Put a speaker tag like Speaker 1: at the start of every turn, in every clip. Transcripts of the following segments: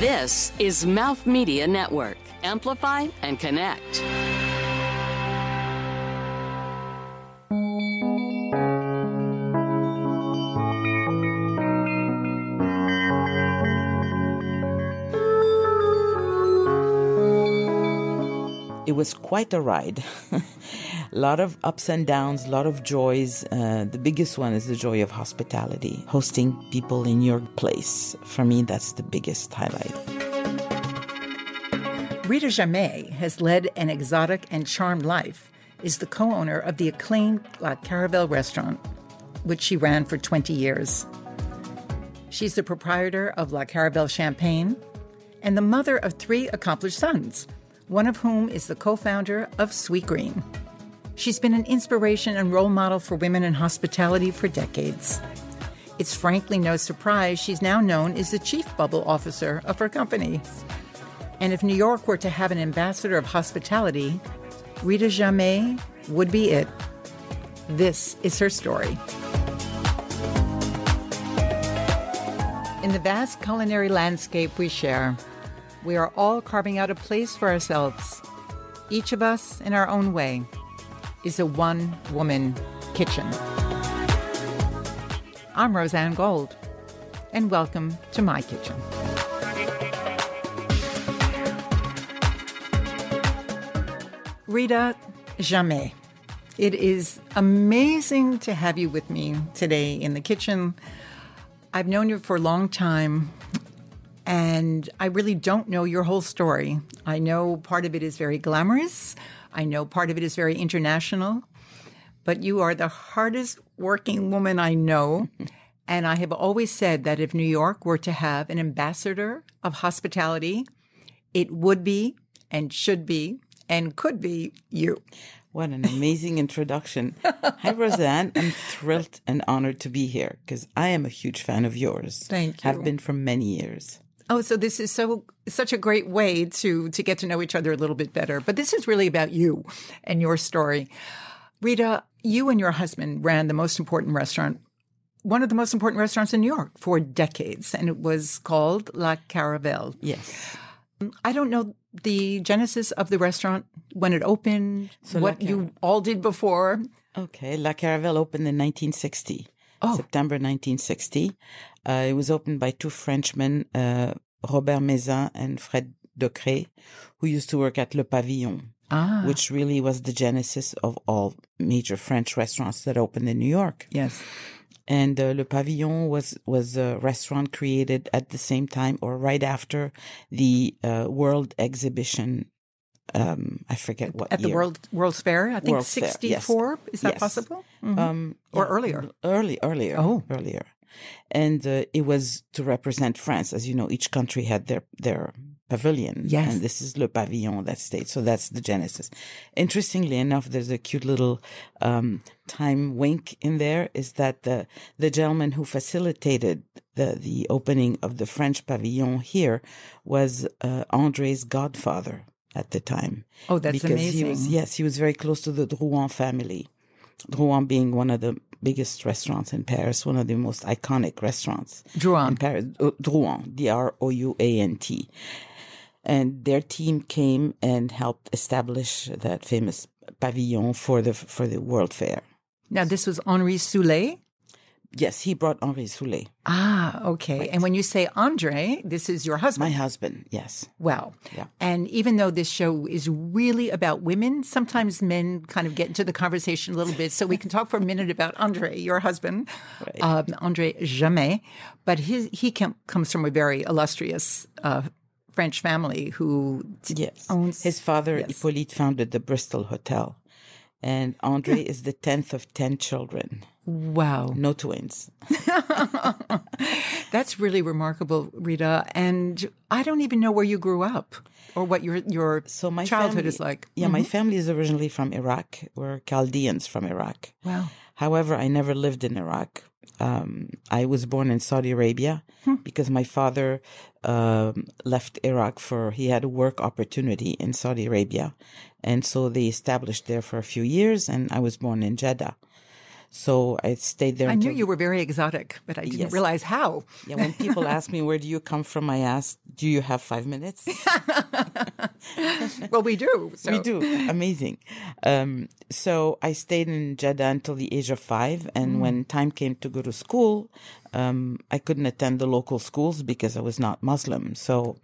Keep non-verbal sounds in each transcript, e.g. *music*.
Speaker 1: This is Mouth Media Network. Amplify and connect.
Speaker 2: It was quite a ride. *laughs* a lot of ups and downs, a lot of joys. Uh, the biggest one is the joy of hospitality, hosting people in your place. For me, that's the biggest highlight.
Speaker 3: Rita Jammet has led an exotic and charmed life, is the co owner of the acclaimed La Caravelle restaurant, which she ran for 20 years. She's the proprietor of La Caravelle Champagne and the mother of three accomplished sons, one of whom is the co founder of Sweetgreen. She's been an inspiration and role model for women in hospitality for decades. It's frankly no surprise she's now known as the chief bubble officer of her company. And if New York were to have an ambassador of hospitality, Rita Jammet would be it. This is her story. In the vast culinary landscape we share, we are all carving out a place for ourselves. Each of us, in our own way, is a one woman kitchen. I'm Rozanne Gold, and welcome to my kitchen. Rita Jammet. It is amazing to have you with me today in the kitchen. I've known you for a long time, and I really don't know your whole story. I know part of it is very glamorous, I know part of it is very international, but you are the hardest working woman I know. *laughs* And I have always said that if New York were to have an ambassador of hospitality, it would be and should be and could be you.
Speaker 2: What an amazing introduction. *laughs* Hi, Rozanne. I'm thrilled and honored to be here because I am a huge fan of yours.
Speaker 3: Thank you.
Speaker 2: Have been for many years.
Speaker 3: Oh, so this is so such a great way to to get to know each other a little bit better. But this is really about you and your story. Rita, you and your husband ran the most important restaurant, one of the most important restaurants in New York for decades, and it was called La Caravelle.
Speaker 2: Yes.
Speaker 3: I don't know the genesis of the restaurant when it opened,
Speaker 2: So
Speaker 3: what
Speaker 2: La
Speaker 3: you all did before.
Speaker 2: Okay. La Caravelle opened in 1960.
Speaker 3: Oh.
Speaker 2: September 1960. Uh, it was opened by two Frenchmen, uh, Robert Meyzen and Fred Decré, who used to work at Le Pavillon,
Speaker 3: Ah,
Speaker 2: which really was the genesis of all major French restaurants that opened in New York.
Speaker 3: yes.
Speaker 2: And uh, Le Pavillon was was a restaurant created at the same time or right after the uh, World Exhibition. Um, I forget what
Speaker 3: At the
Speaker 2: year.
Speaker 3: World World's Fair, I think
Speaker 2: World's Fair, yes.
Speaker 3: 64. Is that
Speaker 2: Yes.
Speaker 3: possible? Mhm.
Speaker 2: um,
Speaker 3: Or
Speaker 2: yeah,
Speaker 3: earlier?
Speaker 2: early, earlier,
Speaker 3: Oh.
Speaker 2: earlier, and uh, it was to represent France. As you know, each country had their their pavilion,
Speaker 3: Yes.
Speaker 2: and this is Le Pavillon that state. So that's the genesis. Interestingly enough, there's a cute little um, time wink in there. Is that the the gentleman who facilitated the the opening of the French pavilion here was uh, Andre's godfather at the time
Speaker 3: Oh, that's
Speaker 2: because
Speaker 3: amazing.
Speaker 2: he was yes he was very close to the Drouant family. Drouant being one of the biggest restaurants in Paris, one of the most iconic restaurants Drouant.
Speaker 3: in
Speaker 2: Paris. Uh, Drouant, D R O U A N T, and their team came and helped establish that famous pavilion for the for the World Fair.
Speaker 3: Now, this was Henri Soulé.
Speaker 2: Yes, he brought Henri Soulé,
Speaker 3: Ah, okay. And when you say Andre, this is your husband.
Speaker 2: my husband. Yes,
Speaker 3: Well,
Speaker 2: Yeah.
Speaker 3: and even though this show is really about women, sometimes men kind of get into the conversation a little bit. So we can talk for a minute about Andre, your husband, um, Andre Jammet. But his he com- comes from a very illustrious uh, French family who
Speaker 2: yes.
Speaker 3: owns
Speaker 2: His father
Speaker 3: yes.
Speaker 2: Hippolyte founded the Bristol Hotel, and Andre is the tenth of ten children.
Speaker 3: Wow,
Speaker 2: No twins. *laughs*
Speaker 3: that's really remarkable, Rita. And I don't even know where you grew up or what your your
Speaker 2: So my
Speaker 3: childhood
Speaker 2: family-
Speaker 3: is like.
Speaker 2: Yeah, my family is originally from Iraq. We're Chaldeans from Iraq.
Speaker 3: Wow.
Speaker 2: However, I never lived in Iraq. Um, I was born in Saudi Arabia because my father um, left Iraq for he had a work opportunity in Saudi Arabia, and so they established there for a few years. And I was born in Jeddah. So I stayed there.
Speaker 3: I knew you were very exotic, but I didn't
Speaker 2: Yes.
Speaker 3: realize how.
Speaker 2: Yeah, when people ask me where do you come from, I ask, "Do you have five minutes?" *laughs*
Speaker 3: Well, we do. So.
Speaker 2: We do. Amazing. Um, so I stayed in Jeddah until the age of five. And when time came to go to school, um, I couldn't attend the local schools because I was not Muslim. So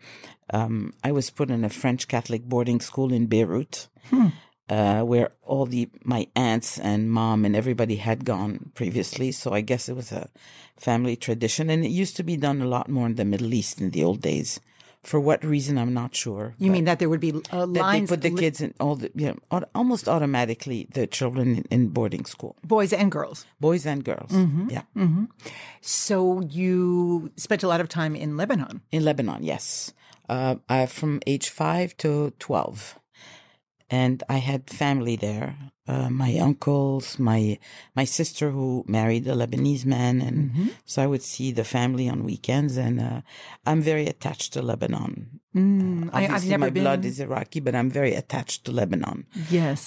Speaker 2: um, I was put in a French Catholic boarding school in Beirut. Uh, where all the my aunts and mom and everybody had gone previously, so I guess it was a family tradition, and it used to be done a lot more in the Middle East in the old days. For what reason, I'm not sure.
Speaker 3: You mean that there would be uh,
Speaker 2: that they put the
Speaker 3: li-
Speaker 2: kids in all the you know, almost automatically the children in, in boarding school,
Speaker 3: boys and girls.
Speaker 2: boys and girls.
Speaker 3: Mm-hmm.
Speaker 2: Yeah,
Speaker 3: So you spent a lot of time in Lebanon.
Speaker 2: in Lebanon, yes, uh, I from age five to twelve, and I had family there. Uh, my uncles, my my sister who married a Lebanese man, and
Speaker 3: Mm-hmm.
Speaker 2: so I would see the family on weekends. And uh, I'm very attached to Lebanon.
Speaker 3: Mm, I, I've
Speaker 2: Obviously,
Speaker 3: never
Speaker 2: my
Speaker 3: been.
Speaker 2: blood is Iraqi, but I'm very attached to Lebanon.
Speaker 3: yes,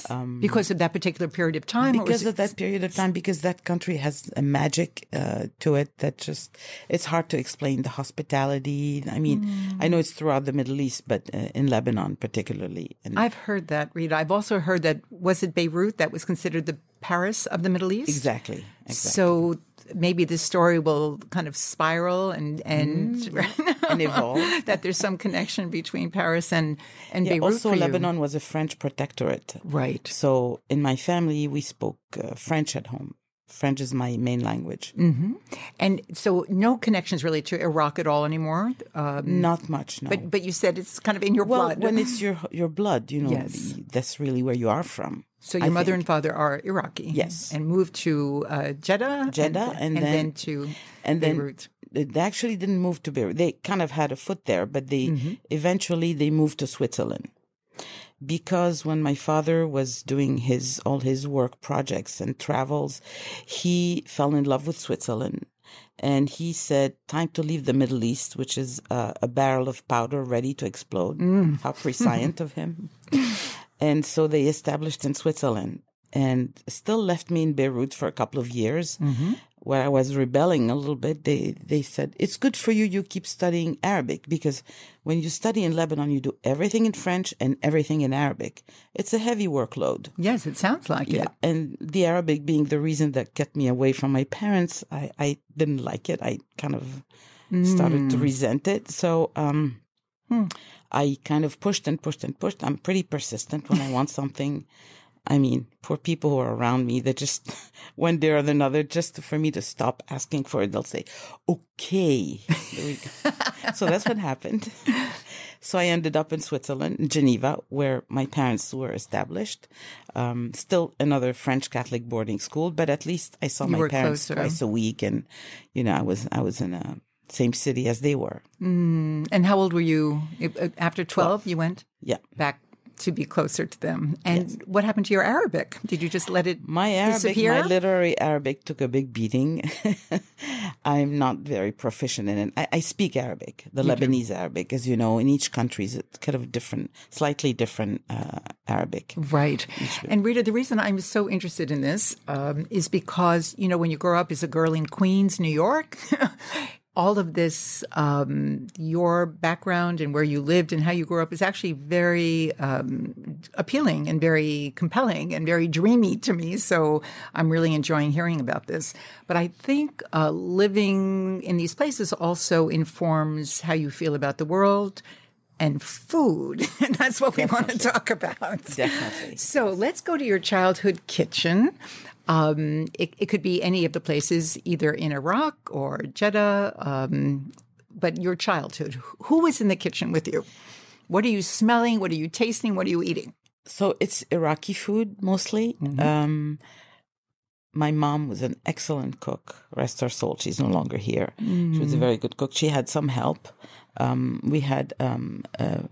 Speaker 3: because of that particular period of time.
Speaker 2: because
Speaker 3: it-
Speaker 2: of that period of time because that country has a magic uh, to it that just it's hard to explain the hospitality i mean i know it's throughout the middle east but uh, in lebanon particularly and
Speaker 3: I've heard that, Rita. I've also heard that was it Beirut that was considered the Paris of the Middle East.
Speaker 2: exactly exactly.
Speaker 3: So maybe this story will kind of spiral and and *laughs*
Speaker 2: and evolve.
Speaker 3: that there's some connection between Paris and and
Speaker 2: Yeah,
Speaker 3: Beirut
Speaker 2: also lebanon was a french protectorate.
Speaker 3: Right.
Speaker 2: so in my family we spoke uh, french at home. French is my main language.
Speaker 3: And so no connections really to Iraq at all anymore. Um,
Speaker 2: not much no.
Speaker 3: But but you said it's kind of in your
Speaker 2: well
Speaker 3: blood.
Speaker 2: when *laughs* it's your your blood you know
Speaker 3: Yes.
Speaker 2: that's really where you are from
Speaker 3: so your
Speaker 2: I
Speaker 3: mother
Speaker 2: think.
Speaker 3: and father are Iraqi.
Speaker 2: Yes.
Speaker 3: And moved to uh, Jeddah.
Speaker 2: Jeddah, and
Speaker 3: then,
Speaker 2: then-
Speaker 3: to
Speaker 2: and then
Speaker 3: Beirut.
Speaker 2: they actually didn't move to Beirut. They kind of had a foot there, but they
Speaker 3: Mm-hmm.
Speaker 2: eventually they moved to Switzerland because when my father was doing his all his work projects and travels, he fell in love with Switzerland. And he said, "Time to leave the Middle East, which is uh, a barrel of powder ready to explode."
Speaker 3: Mm.
Speaker 2: How *laughs* prescient of him! And so they established in Switzerland, and still left me in Beirut for a couple of years, mm-hmm. where I was rebelling a little bit. They they said it's good for you. You keep studying Arabic because when you study in Lebanon, you do everything in French and everything in Arabic. It's a heavy workload.
Speaker 3: Yes, it sounds like it.
Speaker 2: And the Arabic being the reason that kept me away from my parents, I, I didn't like it. I kind of started to mm. resent it. So um, hmm. I kind of pushed and pushed and pushed. I'm pretty persistent when I want *laughs* something. I mean, poor people who are around me, they just, *laughs* one day or another, just for me to stop asking for it, they'll say, okay. There we go. *laughs* so that's what happened. So I ended up in Switzerland, in Geneva, where my parents were established. Um, still another French Catholic boarding school, but at least I saw
Speaker 3: You
Speaker 2: my parents
Speaker 3: closer.
Speaker 2: twice a week, and you know, I was I was in a same city as they were.
Speaker 3: And how old were you Uh, after 12? You went
Speaker 2: Yeah.
Speaker 3: back to be closer to them. And what happened to your Arabic? Did you just let it
Speaker 2: My Arabic,
Speaker 3: disappear?
Speaker 2: my literary Arabic took a big beating. *laughs* I'm not very proficient in it. I, I speak Arabic, the Lebanese Arabic, as you know. In each country, is kind of different, slightly different uh, Arabic.
Speaker 3: Right. And Rita, the reason I'm so interested in this um, is because, you know, when you grow up as a girl in Queens, New York, *laughs* all of this, um, your background and where you lived and how you grew up is actually very um, appealing and very compelling and very dreamy to me. So I'm really enjoying hearing about this. But I think uh, living in these places also informs how you feel about the world and food. *laughs* And that's what we want to talk about.
Speaker 2: Definitely.
Speaker 3: So let's go to your childhood kitchen. Um, it, it could be any of the places, either in Iraq or Jeddah, um, but your childhood. Who was in the kitchen with you? What are you smelling? What are you tasting? What are you eating?
Speaker 2: So it's Iraqi food mostly. Um, my mom was an excellent cook. Rest her soul, she's no longer here. She was a very good cook. She had some help. Um, we had um, a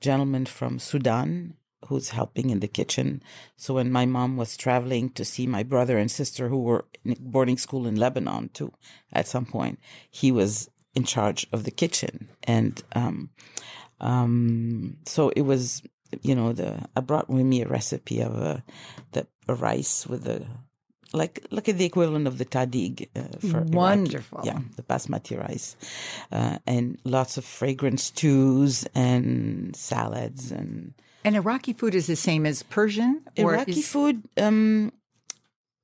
Speaker 2: gentleman from Sudan who's helping in the kitchen. So when my mom was traveling to see my brother and sister who were in boarding school in Lebanon too, at some point, he was in charge of the kitchen. And um, um, so it was, you know, the I brought with me a recipe of a the a rice with the like look at the equivalent of the tahdig uh, for Iraqi.
Speaker 3: Wonderful.
Speaker 2: Yeah, the basmati rice, uh, and lots of fragrant stews and salads and
Speaker 3: And Iraqi food is the same as Persian? Or
Speaker 2: Iraqi
Speaker 3: is-
Speaker 2: food. Um,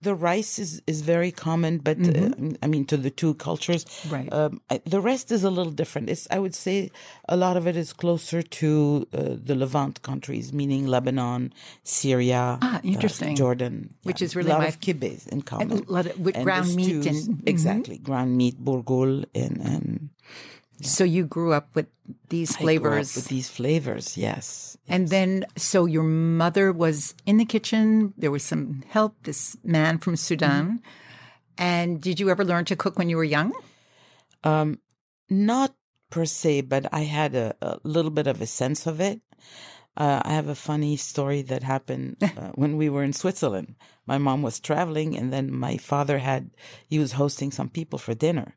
Speaker 2: the rice is, is very common, but uh, I mean to the two cultures.
Speaker 3: Mm-hmm. Right.
Speaker 2: Um, I, the rest is a little different. It's I would say a lot of it is closer to uh, the Levant countries, meaning Lebanon, Syria,
Speaker 3: Ah,
Speaker 2: uh,
Speaker 3: interesting.
Speaker 2: Jordan,
Speaker 3: Which
Speaker 2: Yeah.
Speaker 3: is really
Speaker 2: a lot
Speaker 3: my-
Speaker 2: of kibbes in common.
Speaker 3: a lot of- with
Speaker 2: And
Speaker 3: ground meat
Speaker 2: stews,
Speaker 3: and- mhm.
Speaker 2: exactly ground meat, burgul, and and
Speaker 3: So you grew up with these
Speaker 2: I grew up
Speaker 3: flavors.
Speaker 2: with these flavors. Yes,
Speaker 3: And then, so your mother was in the kitchen. There was some help, this man from Sudan.
Speaker 2: Mm-hmm.
Speaker 3: And did you ever learn to cook when you were young?
Speaker 2: Um, not per se, but I had a, a little bit of a sense of it. Uh, I have a funny story that happened *laughs* uh, when we were in Switzerland. My mom was traveling, and then my father had he was hosting some people for dinner.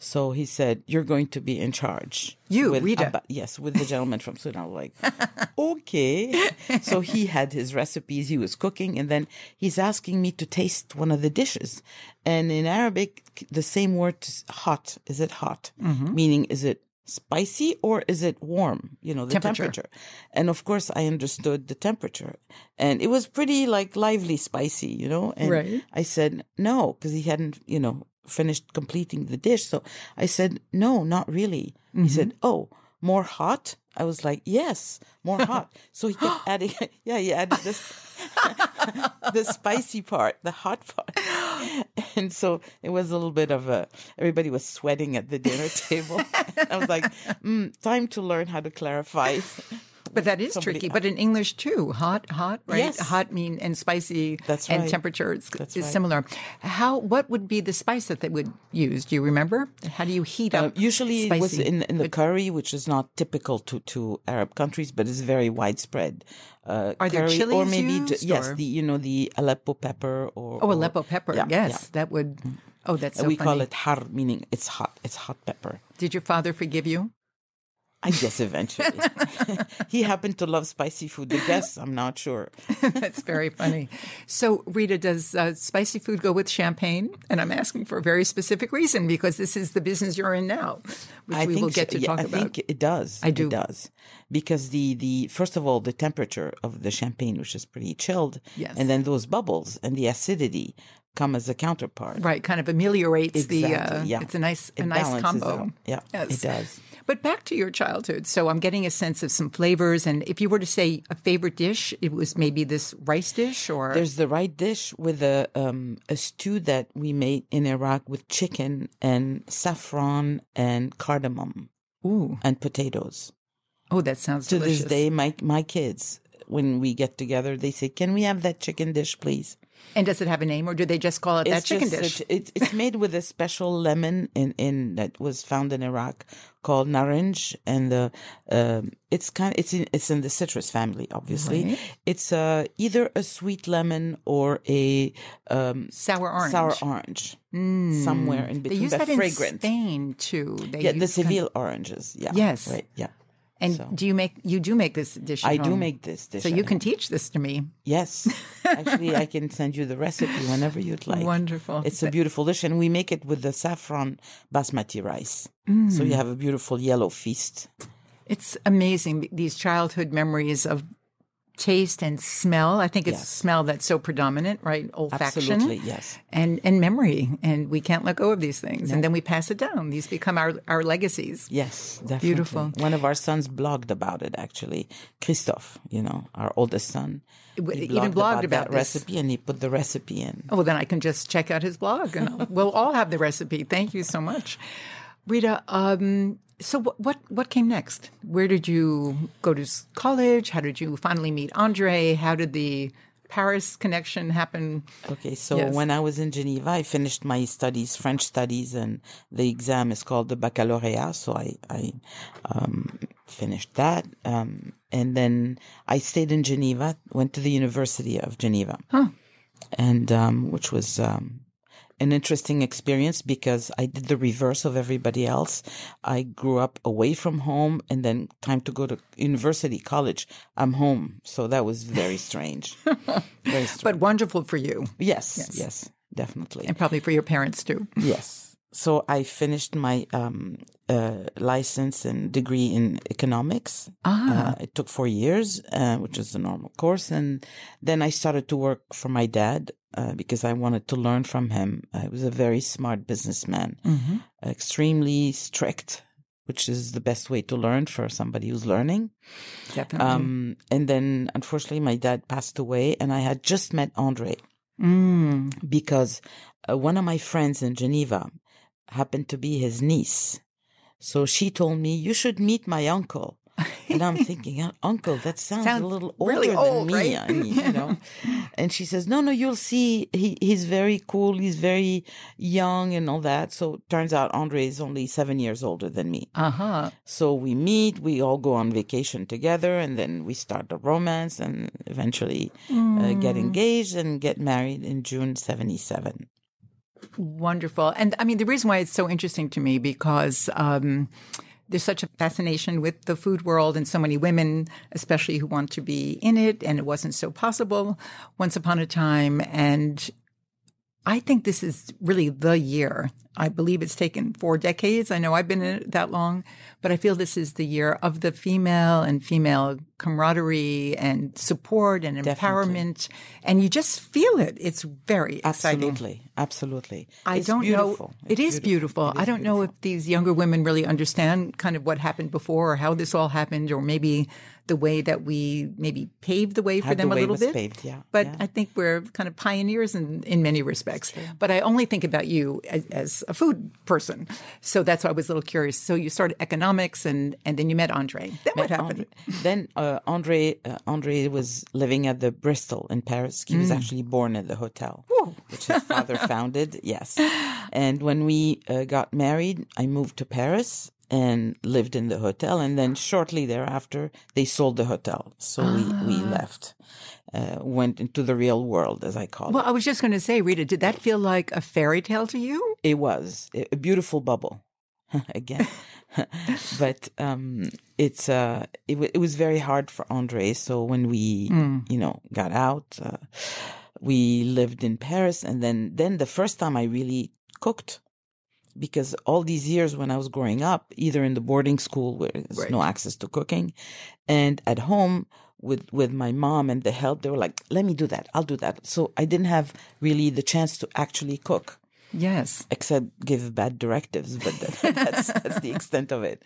Speaker 2: So he said, "You're going to be in charge."
Speaker 3: You,
Speaker 2: with Rita? Yes, with the gentleman from Sudan. I'm like, *laughs* okay. So he had his recipes. He was cooking, and then he's asking me to taste one of the dishes. And in Arabic, the same word is hot. Is it hot?
Speaker 3: Mm-hmm.
Speaker 2: Meaning, is it spicy or is it warm? You know, the
Speaker 3: Temperature.
Speaker 2: temperature. And of course, I understood the temperature, and it was pretty like lively spicy. You know, and
Speaker 3: Right.
Speaker 2: I said no because he hadn't, you know, finished completing the dish. So I said, no, not really. He said, oh, more hot? I was like, yes, more *laughs* hot. so he kept adding, *laughs* yeah, he added this, *laughs* the spicy part, the hot part. *gasps* And so it was a little bit of a, everybody was sweating at the dinner table. I was like, mm, time to learn how to clarify.
Speaker 3: But that is
Speaker 2: Somebody-
Speaker 3: tricky. But in English too, hot, hot, right?
Speaker 2: Yes.
Speaker 3: Hot mean and spicy.
Speaker 2: That's
Speaker 3: And temperature is, is
Speaker 2: right.
Speaker 3: similar. How? What would be the spice that they would use? Do you remember? How do you heat
Speaker 2: Uh,
Speaker 3: up?
Speaker 2: usually it was in in the curry, which is not typical to, to Arab countries, but is very widespread. Uh,
Speaker 3: Are there
Speaker 2: curry, or maybe
Speaker 3: used,
Speaker 2: yes,
Speaker 3: or-
Speaker 2: the you know the Aleppo pepper or
Speaker 3: Oh, Aleppo pepper.
Speaker 2: Yeah,
Speaker 3: yes,
Speaker 2: yeah.
Speaker 3: that would. Oh, that's so
Speaker 2: we
Speaker 3: funny.
Speaker 2: call it har, meaning it's hot. It's hot pepper.
Speaker 3: Did your father forgive you?
Speaker 2: I guess eventually. *laughs* he happened to love spicy food. The guests, I'm not sure. *laughs*
Speaker 3: That's very funny. So, Rita, does uh, spicy food go with champagne? And I'm asking for a very specific reason because this is the business you're in now, which
Speaker 2: I
Speaker 3: we will get
Speaker 2: so-
Speaker 3: to
Speaker 2: yeah,
Speaker 3: talk
Speaker 2: I
Speaker 3: about.
Speaker 2: I think it does.
Speaker 3: I do.
Speaker 2: It does. Because the, the first of all, the temperature of the champagne, which is pretty chilled,
Speaker 3: Yes.
Speaker 2: and then those bubbles and the acidity come as a counterpart.
Speaker 3: Right, kind of ameliorates the. Uh,
Speaker 2: Exactly, yeah.
Speaker 3: It's a nice, a
Speaker 2: It
Speaker 3: nice combo.
Speaker 2: Yeah,
Speaker 3: Yes.
Speaker 2: it does.
Speaker 3: But back to your childhood. So I'm getting a sense of some flavors, and if you were to say a favorite dish, it was maybe this rice dish, or
Speaker 2: There's the rice dish with a um, a stew that we made in Iraq with chicken and saffron and cardamom
Speaker 3: ooh,
Speaker 2: and potatoes.
Speaker 3: oh, that sounds delicious.
Speaker 2: To
Speaker 3: delicious.
Speaker 2: this day, my my kids, when we get together, they say, "Can we have that chicken dish, please?"
Speaker 3: And does it have a name, or do they just call it that chicken dish?
Speaker 2: a- it's it's made with a special lemon in in that was found in Iraq called naranj, and the um, it's kind it's in it's in the citrus family. Obviously,
Speaker 3: Right.
Speaker 2: it's uh, either a sweet lemon or a um,
Speaker 3: Sour orange.
Speaker 2: sour orange, somewhere in between,
Speaker 3: They
Speaker 2: use
Speaker 3: that in
Speaker 2: fragrant.
Speaker 3: Spain too. They
Speaker 2: Yeah, the Seville oranges. Yeah.
Speaker 3: Yes.
Speaker 2: Right. Yeah.
Speaker 3: And
Speaker 2: so.
Speaker 3: do you make you do make this dish?
Speaker 2: I do make this dish.
Speaker 3: So you
Speaker 2: home.
Speaker 3: can teach this to me.
Speaker 2: Yes. Actually, I can send you the recipe whenever you'd like.
Speaker 3: Wonderful.
Speaker 2: It's a beautiful dish, and we make it with the saffron basmati rice.
Speaker 3: Mm.
Speaker 2: So you have a beautiful yellow feast.
Speaker 3: It's amazing these childhood memories of taste and smell. I think it's
Speaker 2: Yes.
Speaker 3: smell that's so predominant, right? Olfaction.
Speaker 2: Absolutely, yes.
Speaker 3: And and memory, and we can't let go of these things, and then we pass it down. These become our our legacies.
Speaker 2: Yes, definitely.
Speaker 3: Beautiful.
Speaker 2: One of our sons blogged about it, actually. Christophe, you know, our oldest son. he
Speaker 3: even blogged about
Speaker 2: that
Speaker 3: this.
Speaker 2: recipe, and he put the recipe in.
Speaker 3: Oh, well, then I can just check out his blog, and *laughs* we'll all have the recipe. Thank you so much, Rita. Um, so what, what what came next? Where did you go to college? How did you finally meet Andre? How did the Paris connection happen?
Speaker 2: Okay, so
Speaker 3: Yes.
Speaker 2: when I was in Geneva, I finished my studies, French studies, and the exam is called the baccalaureate. So I, I um, finished that. Um, and then I stayed in Geneva, went to the University of Geneva, and um, which was um, an interesting experience because I did the reverse of everybody else. I grew up away from home, and then time to go to university, college. I'm home, so that was very *laughs* strange. *laughs* very strange.
Speaker 3: But wonderful for you.
Speaker 2: Yes, yes, definitely.
Speaker 3: And probably for your parents too.
Speaker 2: Yes. So I finished my um, uh, license and degree in economics.
Speaker 3: Ah.
Speaker 2: Uh, it took four years, uh, which is a normal course. And then I started to work for my dad uh, because I wanted to learn from him. He was a very smart businessman,
Speaker 3: Mm-hmm.
Speaker 2: extremely strict, which is the best way to learn for somebody who's learning.
Speaker 3: Definitely.
Speaker 2: Um, and then, unfortunately, my dad passed away, and I had just met Andre
Speaker 3: mm.
Speaker 2: because uh, one of my friends in Geneva happened to be his niece. So she told me, You should meet my uncle. And I'm thinking, "Uh, Uncle, that sounds, *laughs*
Speaker 3: Sounds
Speaker 2: a little older
Speaker 3: really
Speaker 2: than me.
Speaker 3: right?
Speaker 2: I mean, you know. *laughs* and she says, No, no, you'll see. He he's very cool. He's very young and all that. So turns out Andre is only seven years older than me.
Speaker 3: Uh huh.
Speaker 2: So we meet, we all go on vacation together, and then we start a romance and eventually uh, get engaged and get married in June 77.
Speaker 3: Wonderful. And I mean, the reason why it's so interesting to me because um, there's such a fascination with the food world and so many women, especially who want to be in it, and it wasn't so possible once upon a time. And I think this is really the year. I believe it's taken four decades. I know I've been in it that long, but I feel this is the year of the female and female camaraderie and support and
Speaker 2: Definitely.
Speaker 3: empowerment. And you just feel it. It's very exciting.
Speaker 2: Absolutely, absolutely.
Speaker 3: I
Speaker 2: It's
Speaker 3: don't
Speaker 2: beautiful.
Speaker 3: know. It
Speaker 2: It's
Speaker 3: is beautiful.
Speaker 2: It is
Speaker 3: I don't know if these younger women really understand kind of what happened before or how this all happened, or maybe the way that we maybe paved the way for
Speaker 2: How the
Speaker 3: them a little bit.
Speaker 2: paved, yeah,
Speaker 3: But
Speaker 2: yeah.
Speaker 3: I think we're kind of pioneers in, in many respects. But I only think about you as, as a food person. So that's why I was a little curious. So you started economics and, and then you met Andre. Then what happened?
Speaker 2: Andre. Then uh, Andre uh, Andre was living at the Bristol in Paris. He
Speaker 3: Mm.
Speaker 2: was actually born at the hotel, which his father *laughs* founded. Yes, and when we uh, got married, I moved to Paris and lived in the hotel. And then shortly thereafter, they sold the hotel, so we we
Speaker 3: Ah.
Speaker 2: left, uh, went into the real world, as I call
Speaker 3: Well,
Speaker 2: it.
Speaker 3: Well, I was just going to say, Rita, did that feel like a fairy tale to you?
Speaker 2: It was a beautiful bubble, *laughs* again. *laughs* but um, it's uh, it, w- it was very hard for Andre. So when we, you know, got out, uh, we lived in Paris, and then then the first time I really cooked, because all these years when I was growing up, either in the boarding school where there's
Speaker 3: Right.
Speaker 2: no access to cooking, and at home with with my mom and the help, they were like, "Let me do that. I'll do that." So I didn't have really the chance to actually cook
Speaker 3: Yes.
Speaker 2: except give bad directives, but that, *laughs* that's that's the extent of it.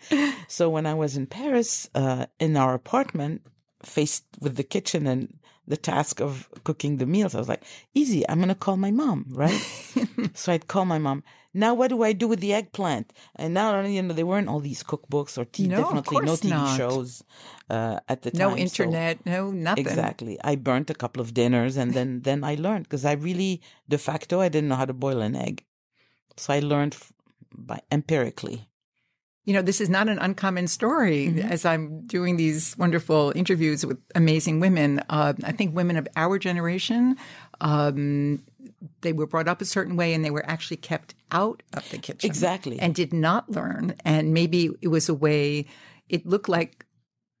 Speaker 2: So when I was in Paris, uh, in our apartment, faced with the kitchen and the task of cooking the meals, I was like, "Easy, I'm gonna call my mom, right?" *laughs* so I'd call my mom. Now, what do I do with the eggplant? And now, you know, there weren't all these cookbooks or t-
Speaker 3: No,
Speaker 2: definitely no TV
Speaker 3: not.
Speaker 2: shows uh, at the time.
Speaker 3: No
Speaker 2: so-
Speaker 3: internet, no nothing.
Speaker 2: Exactly. I burnt a couple of dinners and then then I learned because I really de facto I didn't know how to boil an egg, so I learned f- by empirically.
Speaker 3: You know, this is not an uncommon story.
Speaker 2: Mm-hmm.
Speaker 3: As I'm doing these wonderful interviews with amazing women, uh, I think women of our generation, um, they were brought up a certain way and they were actually kept out of the kitchen.
Speaker 2: Exactly.
Speaker 3: And did not learn. And maybe it was a way, it looked like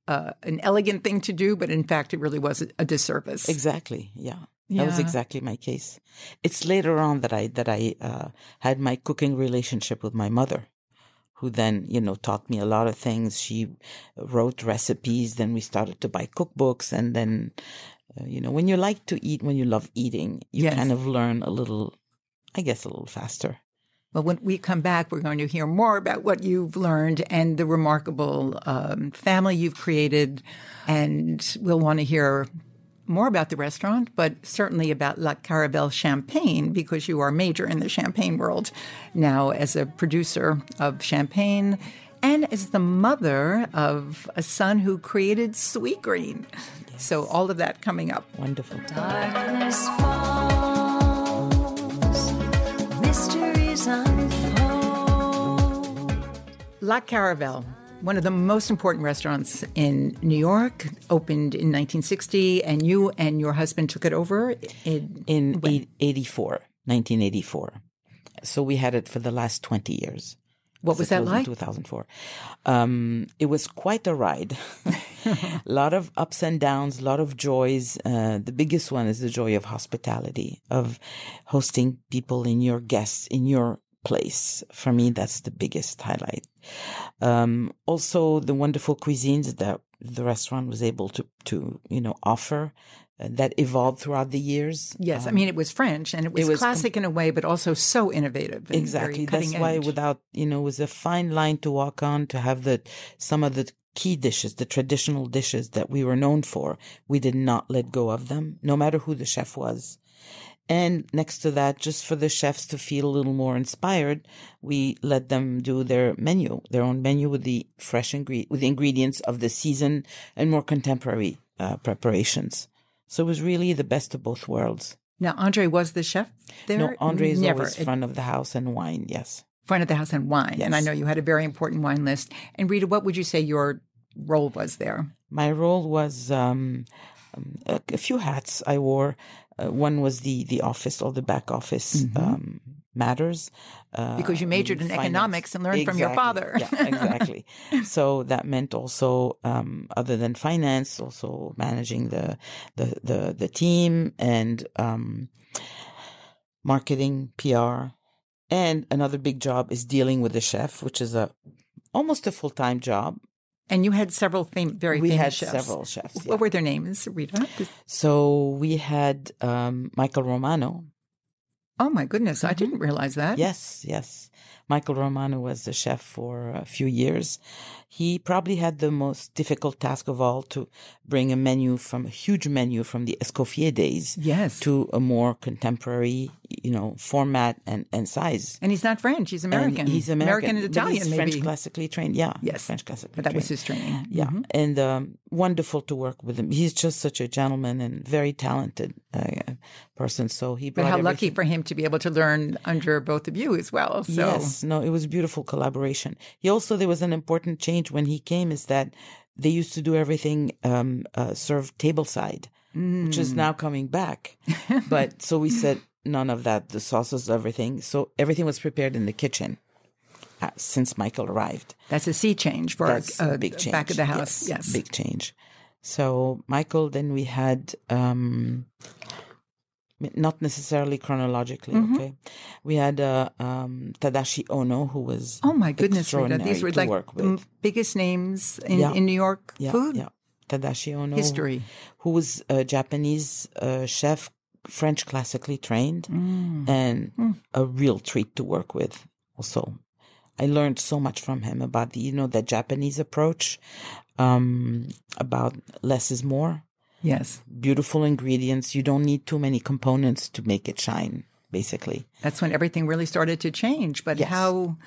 Speaker 3: uh, an elegant thing to do, but in fact, it really was a, a disservice.
Speaker 2: Exactly. Yeah. That was exactly my case. It's later on that I that I uh, had my cooking relationship with my mother, who then you know taught me a lot of things. She wrote recipes. Then we started to buy cookbooks, and then uh, you know when you like to eat, when you love eating, you
Speaker 3: Yes.
Speaker 2: kind of learn a little, I guess, a little faster.
Speaker 3: Well, when we come back, we're going to hear more about what you've learned and the remarkable um, family you've created. And we'll want to hear more about the restaurant, but certainly about La Caravelle Champagne, because you are major in the champagne world now as a producer of champagne and as the mother of a son who created Sweetgreen. So, all of that coming up.
Speaker 2: Wonderful.
Speaker 4: Darkness falls, mysteries unfold.
Speaker 3: La Caravelle, one of the most important restaurants in New York, opened in 1960, and you and your husband took it over in,
Speaker 2: in eight- 84, 1984. So we had it for the last 20 years.
Speaker 3: What was that like?
Speaker 2: 2004. Um, it was quite a ride. a *laughs* *laughs* lot of ups and downs, a lot of joys. Uh, the biggest one is the joy of hospitality, of hosting people in your guests, in your place. For me, that's the biggest highlight. Um, also, the wonderful cuisines that the restaurant was able to, to you know, offer uh, that evolved throughout the years.
Speaker 3: Yes, I mean it was French and it was,
Speaker 2: was com-
Speaker 3: classic in a way, but also so innovative.
Speaker 2: Exactly. That's
Speaker 3: cutting
Speaker 2: why without, you know, it was a fine line to walk on to have the, some of the key dishes, the traditional dishes that we were known for. We did not let go of them, no matter who the chef was. And next to that, just for the chefs to feel a little more inspired, we let them do their menu, their own menu with the fresh ingre- with the ingredients of the season and more contemporary uh, preparations. So it was really the best of both worlds.
Speaker 3: now Andre was the chef there.
Speaker 2: No, Andre is
Speaker 3: never
Speaker 2: always front of the house and wine. Yes.
Speaker 3: front of the house and wine. And I know you had a very important wine list. And Rita, what would you say your role was there?
Speaker 2: My role was um, um, a, a few hats I wore. Uh, one was the the office, all the back office um, matters. Uh,
Speaker 3: Because you majored in economics and learned from your father.
Speaker 2: yeah, *laughs* exactly. So that meant also, um, other than finance, also managing the the the, the team and um, marketing, PR, and another big job is dealing with the chef, which is a almost a full time job.
Speaker 3: And you had several fam- very
Speaker 2: we
Speaker 3: famous
Speaker 2: had several chefs. yeah.
Speaker 3: What were their names, Rita?
Speaker 2: So we had um, Michael Romano.
Speaker 3: Oh my goodness,
Speaker 2: Mm-hmm.
Speaker 3: I didn't realize that.
Speaker 2: Yes, yes. Michael Romano was the chef for a few years. He probably had the most difficult task of all to bring a menu from a huge menu from the Escoffier days
Speaker 3: Yes.
Speaker 2: to a more contemporary, you know, format and, and size.
Speaker 3: And he's not French, he's
Speaker 2: And
Speaker 3: American.
Speaker 2: he's American.
Speaker 3: and
Speaker 2: but
Speaker 3: Italian, maybe.
Speaker 2: French classically trained. Yeah.
Speaker 3: Yes.
Speaker 2: French classically
Speaker 3: but that was his training.
Speaker 2: Yeah,
Speaker 3: Mhm.
Speaker 2: and um, wonderful to work with him. He's just such a gentleman and very talented uh, person. So he
Speaker 3: But how lucky for him to be able to learn under both of you as well. So
Speaker 2: Yes, no, it was beautiful collaboration. He also there was an important change when he came is that they used to do everything um, uh, served tableside, which is now coming back. but *laughs* so we said none of that. The sauces, everything. So everything was prepared in the kitchen uh, since Michael arrived.
Speaker 3: that's a sea change for
Speaker 2: That's
Speaker 3: uh,
Speaker 2: a big change.
Speaker 3: back of the house. Yes.
Speaker 2: big change. So Michael, then we had um, not necessarily chronologically.
Speaker 3: Mm-hmm.
Speaker 2: Okay, we had uh, um, Tadashi Ono, who was
Speaker 3: Oh my goodness, Rita. These were like
Speaker 2: work
Speaker 3: the biggest names in,
Speaker 2: Yeah.
Speaker 3: in New York
Speaker 2: Yeah,
Speaker 3: food
Speaker 2: yeah. Tadashi Ono
Speaker 3: history.
Speaker 2: who was a Japanese uh, chef, French classically trained,
Speaker 3: Mm.
Speaker 2: and a real treat to work with. Also, I learned so much from him about the you know the Japanese approach, um, about less is more.
Speaker 3: Yes.
Speaker 2: Beautiful ingredients. You don't need too many components to make it shine. Basically,
Speaker 3: That's when everything really started to change. But
Speaker 2: Yes.
Speaker 3: how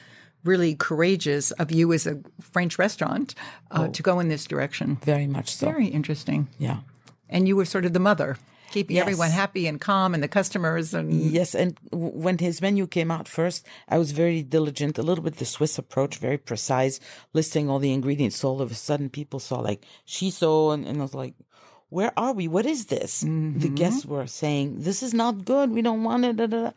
Speaker 3: really courageous of you as a French restaurant uh, to go in this direction.
Speaker 2: very much so.
Speaker 3: Very interesting.
Speaker 2: Yeah.
Speaker 3: And you were sort of the mother, keeping
Speaker 2: Yes.
Speaker 3: everyone happy and calm and the customers and
Speaker 2: Yes, and w- when his menu came out first, I was very diligent, a little bit the Swiss approach, very precise, listing all the ingredients. So all of a sudden, people saw like shiso, and, and I was like, "Where are we? What is this?" The mm-hmm. guests were saying, "This is not good. We don't want it." Da, da, da.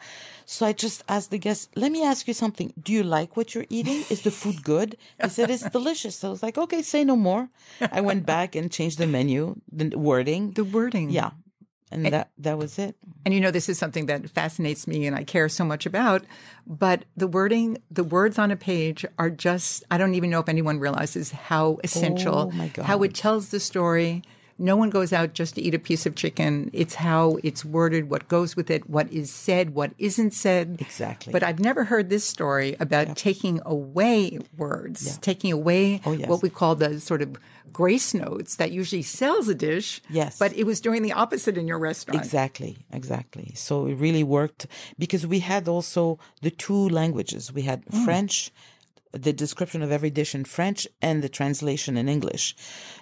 Speaker 2: So I just asked the guests, "Let me ask you something. Do you like what you're eating? Is the food good?" They said it's *laughs* delicious. So I was like, "Okay, say no more." I went back and changed the menu, the wording.
Speaker 3: the wording.
Speaker 2: yeah, and that that was it.
Speaker 3: And you know, this is something that fascinates me and I care so much about. But the wording, the words on a page are just, I don't even know if anyone realizes how essential,
Speaker 2: Oh,
Speaker 3: how it tells the story. No one goes out just to eat a piece of chicken. It's how it's worded, what goes with it, what is said, what isn't said.
Speaker 2: Exactly.
Speaker 3: But I've never heard this story about taking away words, taking away
Speaker 2: Oh, yes.
Speaker 3: what we call the sort of grace notes that usually sells a dish.
Speaker 2: Yes.
Speaker 3: But it was doing the opposite in your restaurant.
Speaker 2: Exactly, exactly. So it really worked because we had also the two languages. We had mm. French, the description of every dish in French, and the translation in English.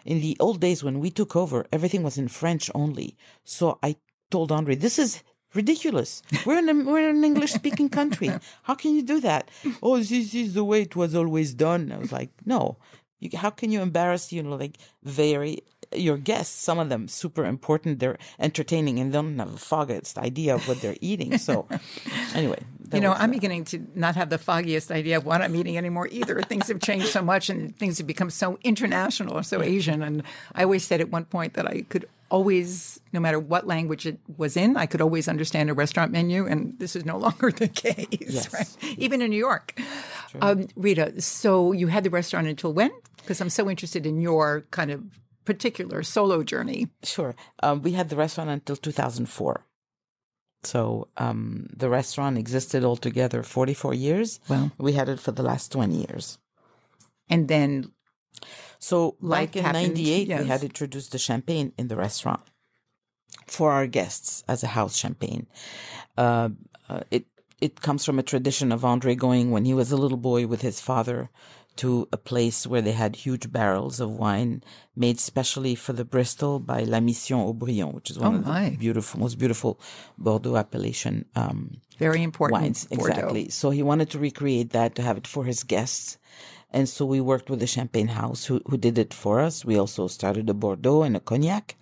Speaker 2: In the old days when we took over, everything was in French only. So I told Andre, "This is." Ridiculous. We're in a, we're an English speaking country. How can you do that? Oh, this is the way it was always done. I was like, no. You, how can you embarrass you know like very your guests? Some of them super important. They're entertaining and they don't have the foggiest idea of what they're eating. So anyway,
Speaker 3: You know, I'm beginning to not have the foggiest idea of what I'm eating anymore either. things have changed so much and things have become so international or so Asian. And I always said at one point that I could always, no matter what language it was in, I could always understand a restaurant menu. And this is no *laughs* longer the case,
Speaker 2: Yes.
Speaker 3: right? Even in New York. Um, Rita, so you had the restaurant until when? Because I'm so interested in your kind of particular solo journey.
Speaker 2: Sure. Um, we had the restaurant until 2004. So um, the restaurant existed altogether 44 years.
Speaker 3: Wow.
Speaker 2: We had it for the last 20 years.
Speaker 3: And then
Speaker 2: So like in
Speaker 3: happened,
Speaker 2: 98,
Speaker 3: yes.
Speaker 2: we had introduced the champagne in the restaurant for our guests as a house champagne. Uh, uh, it it comes from a tradition of Andre going when he was a little boy with his father to a place where they had huge barrels of wine made specially for the Bristol by La Mission Haut-Brion, which is one
Speaker 3: Oh,
Speaker 2: of
Speaker 3: my.
Speaker 2: the beautiful, most beautiful Bordeaux appellation um,
Speaker 3: very important
Speaker 2: wines.
Speaker 3: Bordeaux.
Speaker 2: Exactly. So he wanted to recreate that to have it for his guests. And so we worked with the Champagne House who, who did it for us. We also started a Bordeaux and a cognac.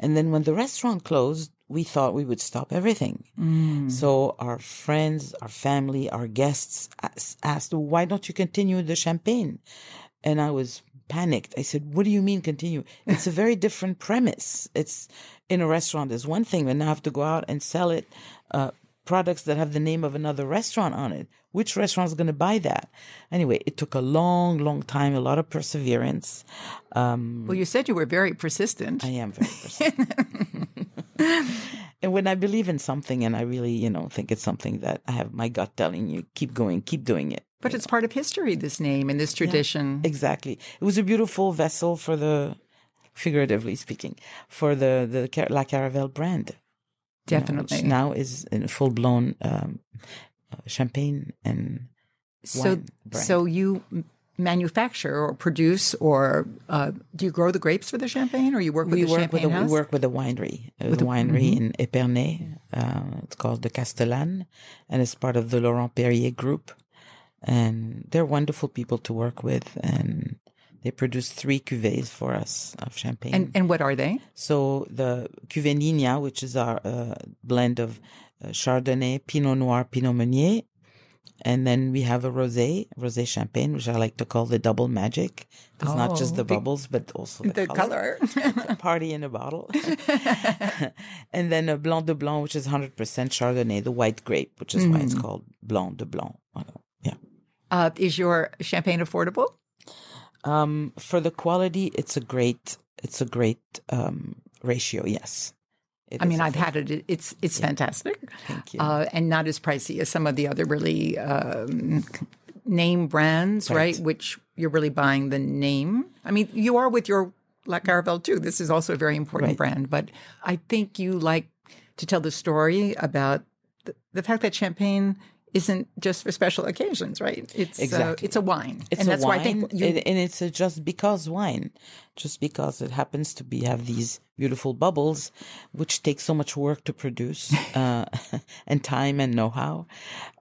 Speaker 2: And then when the restaurant closed, we thought we would stop everything. So our friends, our family, our guests asked, why don't you continue the champagne? And I was panicked. I said, what do you mean continue? It's a *laughs* very different premise. It's in a restaurant is one thing, but now I have to go out and sell it, uh, products that have the name of another restaurant on it. Which restaurant is going to buy that? Anyway, it took a long, long time, a lot of perseverance. Um,
Speaker 3: Well, you said you were very persistent.
Speaker 2: I am very persistent. *laughs* *laughs* and when I believe in something and I really, you know, think it's something that I have my gut telling you, keep going, keep doing it.
Speaker 3: But it's part of history, this name and this tradition.
Speaker 2: Exactly. It was a beautiful vessel for the, figuratively speaking, for the, the La Caravelle brand. you know, which
Speaker 3: Definitely.
Speaker 2: now is in full blown um, uh, champagne and
Speaker 3: so, so you manufacture or produce, or uh, do you grow the grapes for the champagne, or you work with
Speaker 2: we
Speaker 3: the
Speaker 2: work
Speaker 3: champagne
Speaker 2: with a,
Speaker 3: house?
Speaker 2: we work with a winery, a winery in Epernay. Uh, it's called the Castellane, and it's part of the Laurent Perrier group. And they're wonderful people to work with, and they produce three cuvées for us of champagne.
Speaker 3: and and what are they?
Speaker 2: so the Cuvée Nina, which is our uh, blend of uh, Chardonnay, Pinot Noir, Pinot Meunier, and then we have a rosé, rosé champagne, which I like to call the double magic. It's not just
Speaker 3: Oh,
Speaker 2: the
Speaker 3: the-
Speaker 2: bubbles, but also the,
Speaker 3: The color. *laughs*
Speaker 2: a party in a bottle. *laughs* and then a Blanc de Blanc, which is 100% Chardonnay, the white grape, which is why
Speaker 3: Mm.
Speaker 2: it's called Blanc de Blanc. Yeah.
Speaker 3: uh, is your champagne affordable?
Speaker 2: Um, for the quality, it's a great, it's a great um, ratio. Yes. It
Speaker 3: I mean, I've had it. It's it's fantastic.
Speaker 2: Thank you.
Speaker 3: Uh, and not as pricey as some of the other really um, name brands, right.
Speaker 2: Right.
Speaker 3: Which you're really buying the name. I mean, you are with your La Caravelle too. This is also a very important
Speaker 2: Right.
Speaker 3: brand, but I think you like to tell the story about the, the fact that champagne isn't just for special occasions, right? It's uh,
Speaker 2: Exactly.
Speaker 3: it's a wine,
Speaker 2: It's
Speaker 3: and
Speaker 2: a
Speaker 3: that's
Speaker 2: wine,
Speaker 3: why I think you,
Speaker 2: and, and it's a just because wine, just because it happens to be have these beautiful bubbles, which take so much work to produce, *laughs* uh, *laughs* and time and know-how.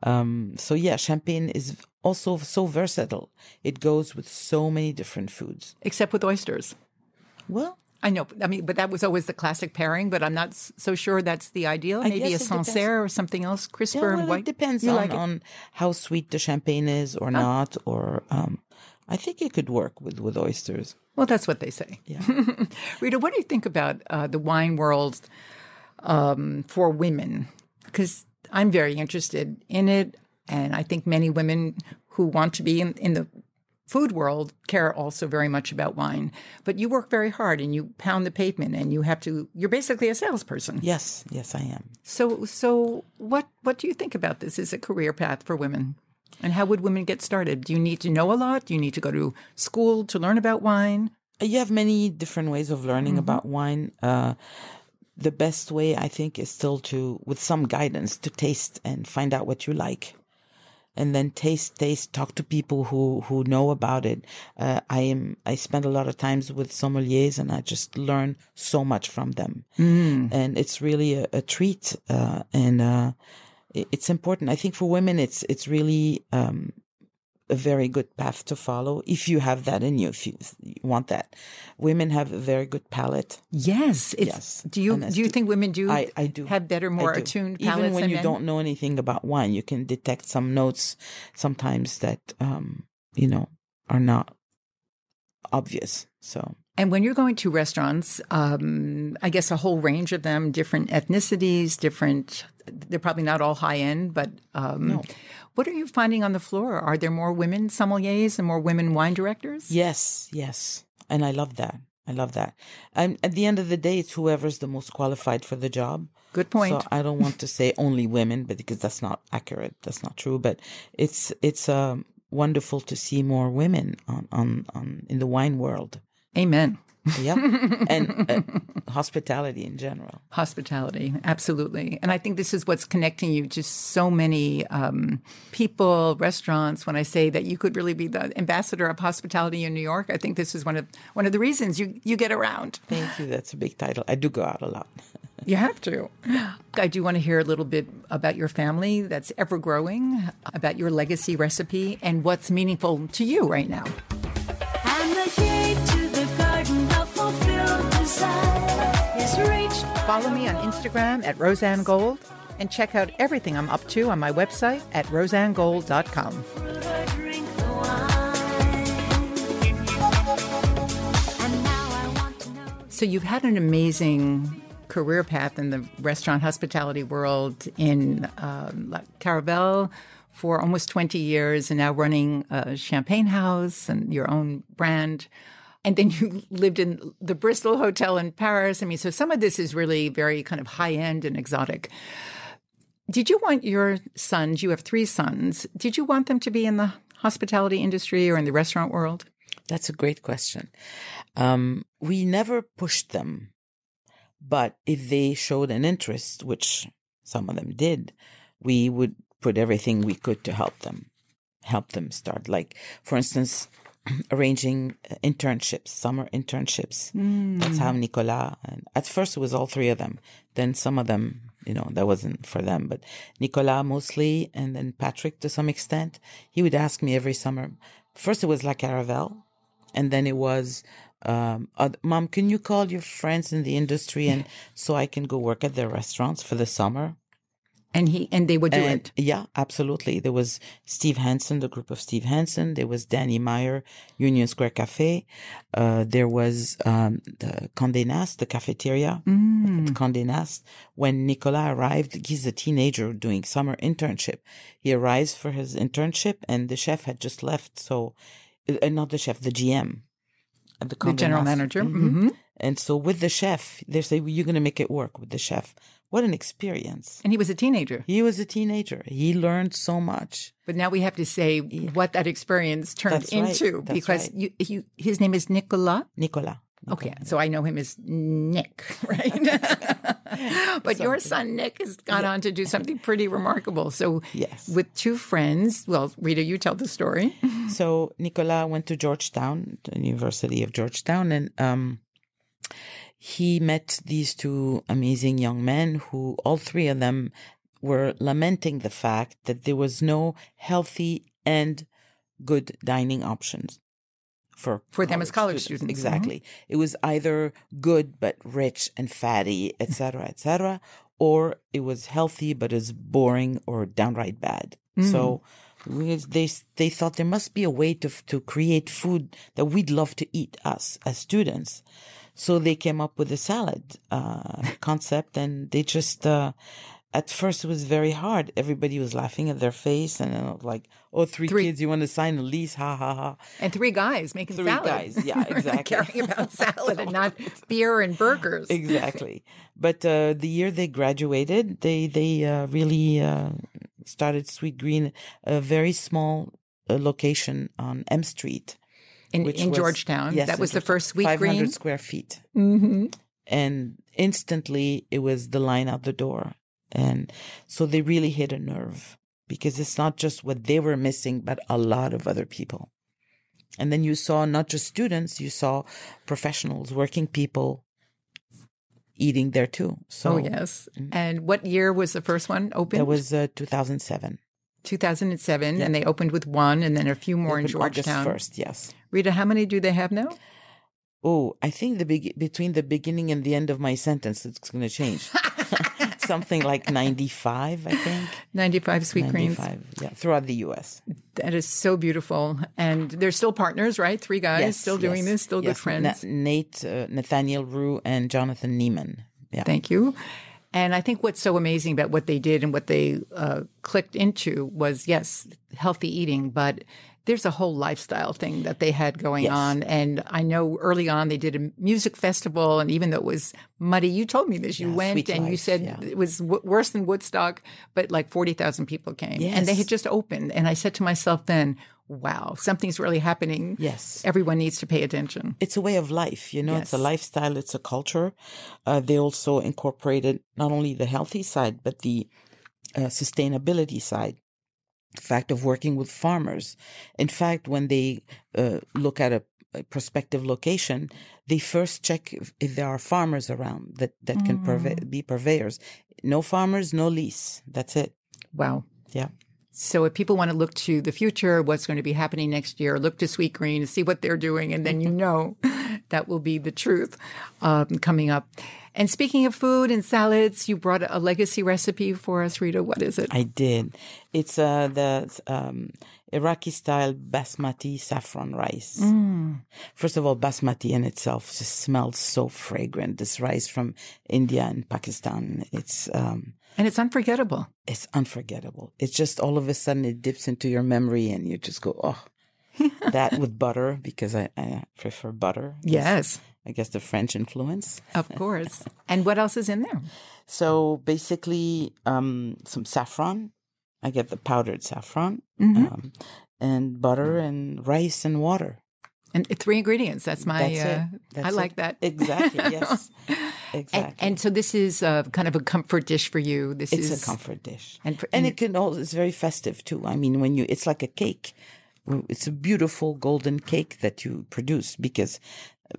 Speaker 2: Um, so yeah, champagne is also so versatile. It goes with so many different foods.
Speaker 3: except with oysters.
Speaker 2: Well,
Speaker 3: I know. I mean, but that was always the classic pairing. But I'm not so sure that's the ideal. Maybe a. Sancerre or something else,
Speaker 2: yeah,
Speaker 3: crisper
Speaker 2: well,
Speaker 3: and white.
Speaker 2: it depends on,
Speaker 3: like it?
Speaker 2: on how sweet the champagne is or not, or um, I think it could work with with oysters.
Speaker 3: Well, that's what they say.
Speaker 2: Yeah. *laughs*
Speaker 3: Rita, what do you think about uh, the wine world um, for women? Because I'm very interested in it, and I think many women who want to be in, in the food world care also very much about wine. But you work very hard, and you pound the pavement, and you have to. You're basically a salesperson.
Speaker 2: Yes, yes, I am.
Speaker 3: So, so what what do you think about this as a career path for women? And how would women get started? Do you need to know a lot? Do you need to go to school to learn about wine?
Speaker 2: You have many different ways of learning about wine. Uh, the best way, I think, is still to, with some guidance, to taste and find out what you like. And then taste, taste, talk to people who, who know about it. Uh, I am, I spend a lot of times with sommeliers and I just learn so much from them. And it's really a, a treat. Uh, and, uh, it- it's important. I think for women, it's, it's really, um, a very good path to follow if you have that in you, if you want that. Women have a very good palate.
Speaker 3: Yes. It's,
Speaker 2: Yes.
Speaker 3: Do you do you think women do
Speaker 2: I, I do
Speaker 3: have better, more attuned
Speaker 2: Even when you
Speaker 3: men?
Speaker 2: don't know anything about wine, you can detect some notes sometimes that um, you know are not obvious. So
Speaker 3: And when you're going to restaurants, um, I guess a whole range of them, different ethnicities, different. They're probably not all high end, but um, what are you finding on the floor? Are there more women sommeliers and more women wine directors?
Speaker 2: yes, yes, and I love that. I love that. And at the end of the day, it's whoever's the most qualified for the job.
Speaker 3: Good point.
Speaker 2: So I don't want to say only women, but because that's not accurate. That's not true. But it's it's um, wonderful to see more women on, on, on in the wine world.
Speaker 3: Amen.
Speaker 2: Yep, and uh, *laughs* hospitality in general.
Speaker 3: Hospitality, absolutely. And I think this is what's connecting you to so many um, people, restaurants. When I say that you could really be the ambassador of hospitality in New York, I think this is one of one of the reasons you you get around.
Speaker 2: Thank you. That's a big title. I do go out a lot. *laughs*
Speaker 3: You have to. I do want to hear a little bit about your family that's ever growing, about your legacy recipe, and what's meaningful to you right now. Follow me on Instagram at Rozanne Gold and check out everything I'm up to on my website at
Speaker 4: rozannegold.com.
Speaker 3: So you've had an amazing career path in the restaurant hospitality world in um, Caravelle for almost 20 years and now running a champagne house and your own brand. And then you *laughs* lived in the Bristol Hotel in Paris. I mean, so some of this is really very kind of high end and exotic. Did you want your sons, you have three sons, did you want them to be in the hospitality industry or in the restaurant world?
Speaker 2: That's a great question. Um, we never pushed them, but if they showed an interest, which some of them did, we would put everything we could to help them, help them start. Like, for instance, arranging uh, internships, summer internships. That's how Nicolas, and at first it was all three of them. Then some of them, you know, that wasn't for them, but Nicolas mostly, and then Patrick to some extent. He would ask me every summer. First it was La Caravelle, and then it was, um, uh, Mom, can you call your friends in the industry and so I can go work at their restaurants for the summer?
Speaker 3: And he and they would do
Speaker 2: And
Speaker 3: it.
Speaker 2: yeah, absolutely. There was Steve Hanson, the group of Steve Hanson. There was Danny Meyer, Union Square Cafe. Uh, there was um, the Condé Nast, the cafeteria
Speaker 3: Mm.
Speaker 2: at Condé Nast. When Nicolas arrived, he's a teenager doing summer internship. He arrives for his internship, and the chef had just left. So, uh, not the chef, the GM. at The,
Speaker 3: The general
Speaker 2: Nast.
Speaker 3: manager.
Speaker 2: Mhm.
Speaker 3: hmm
Speaker 2: And so, with the chef, they say, well, "You're going to make it work with the chef." What an experience!
Speaker 3: And he was a teenager.
Speaker 2: He was a teenager. He learned so much.
Speaker 3: But now we have to say what that experience turned
Speaker 2: That's right.
Speaker 3: into
Speaker 2: That's
Speaker 3: because
Speaker 2: right.
Speaker 3: you, you, his name is Nicola.
Speaker 2: Nicola.
Speaker 3: Okay, so I know him as Nick, *laughs* right? *laughs* but your son Nick has gone on to do something pretty remarkable. So,
Speaker 2: Yes.
Speaker 3: with two friends, well, Rita, you tell the story.
Speaker 2: So Nicola went to Georgetown, the University of Georgetown, and um, he met these two amazing young men who, all three of them, were lamenting the fact that there was no healthy and good dining options for
Speaker 3: For them as college students. Mm-hmm.
Speaker 2: Exactly. It was either good but rich and fatty, etc., etc., or it was healthy but is boring or downright bad.
Speaker 3: Mm.
Speaker 2: So we, they they thought there must be a way to to create food that we'd love to eat us as students. So they came up with a salad uh, *laughs* concept, and they just. Uh, at first, it was very hard. Everybody was laughing at their face, and was like, "Oh, three,
Speaker 3: Three-
Speaker 2: kids, you want to sign a lease? Ha ha ha!"
Speaker 3: And three guys making
Speaker 2: Three
Speaker 3: salad.
Speaker 2: guys, *laughs* yeah, exactly.
Speaker 3: Caring about *laughs* salad and not beer and burgers.
Speaker 2: exactly. But uh, the year they graduated, they they uh, really uh, started Sweetgreen, a very small uh, location on M Street
Speaker 3: In, in
Speaker 2: was-
Speaker 3: Georgetown.
Speaker 2: yes,
Speaker 3: that was the first sweet
Speaker 2: 500
Speaker 3: green.
Speaker 2: square feet,
Speaker 3: hmm
Speaker 2: and instantly it was the line out the door, and so they really hit a nerve because it's not just what they were missing, but a lot of other people. And then you saw not just students, you saw professionals, working people eating there too. So
Speaker 3: oh, yes. And what year was the first one open?
Speaker 2: That was uh, 2007.
Speaker 3: 2007, and they opened with one, and then a few more in
Speaker 2: Opened August
Speaker 3: Georgetown.
Speaker 2: first, yes.
Speaker 3: Rita, how many do they have now?
Speaker 2: Oh, I think the beg- between the beginning and the end of my sentence, it's going to change. *laughs* Something like 95, I think.
Speaker 3: 95 Sweetgreens.
Speaker 2: 95, yeah, throughout the U.S.
Speaker 3: That is so beautiful. And they're still partners, right? Three guys
Speaker 2: Yes,
Speaker 3: still doing
Speaker 2: yes,
Speaker 3: this, still good friends.
Speaker 2: Na- Nate, uh, Nathaniel Ru, and Jonathan Neman. Yeah.
Speaker 3: Thank you. And I think what's so amazing about what they did and what they uh, clicked into was yes, healthy eating, but there's a whole lifestyle thing that they had going
Speaker 2: Yes.
Speaker 3: on. And I know early on they did a music festival, and even though it was muddy, you told me this. You
Speaker 2: Yeah,
Speaker 3: went and you said
Speaker 2: yeah.
Speaker 3: it was w- worse than Woodstock, but like 40,000 people came. And they had just opened. And I said to myself then, wow, something's really happening.
Speaker 2: Yes.
Speaker 3: Everyone needs to pay attention.
Speaker 2: it's a way of life, you know, it's a lifestyle, it's a culture. Uh, they also incorporated not only the healthy side, but the uh, sustainability side. Fact of working with farmers. In fact, when they uh, look at a, prospective location, they first check if, if there are farmers around that, that can purve- be purveyors. No farmers, no lease. That's it.
Speaker 3: Wow.
Speaker 2: Yeah.
Speaker 3: So if people want to look to the future, what's going to be happening next year, look to Sweetgreen and see what they're doing, and then you *laughs* know *laughs* that will be the truth um, coming up. And speaking of food and salads, you brought a legacy recipe for us, Rita. What is it?
Speaker 2: I did. It's uh, the um, Iraqi style basmati saffron rice. First of all, basmati in itself just smells so fragrant. This rice from India and Pakistan, it's um,
Speaker 3: and it's unforgettable.
Speaker 2: it's unforgettable. It's just all of a sudden it dips into your memory, and you just go, oh. *laughs* that with butter because I, I prefer butter.
Speaker 3: Yes,
Speaker 2: I guess the French influence.
Speaker 3: of course. and what else is in there?
Speaker 2: So basically, um, some saffron. I get the powdered saffron,
Speaker 3: Mm-hmm.
Speaker 2: um, and butter and rice and water.
Speaker 3: And three ingredients. That's my.
Speaker 2: That's
Speaker 3: uh, I like that.
Speaker 2: Exactly. *laughs* Yes. Exactly.
Speaker 3: And, and so this is uh, kind of a comfort dish for you. This
Speaker 2: it's
Speaker 3: is
Speaker 2: a comfort dish,
Speaker 3: and for-
Speaker 2: and
Speaker 3: and-
Speaker 2: it can also it's very festive too. I mean, when you it's like a cake. It's a beautiful golden cake that you produce because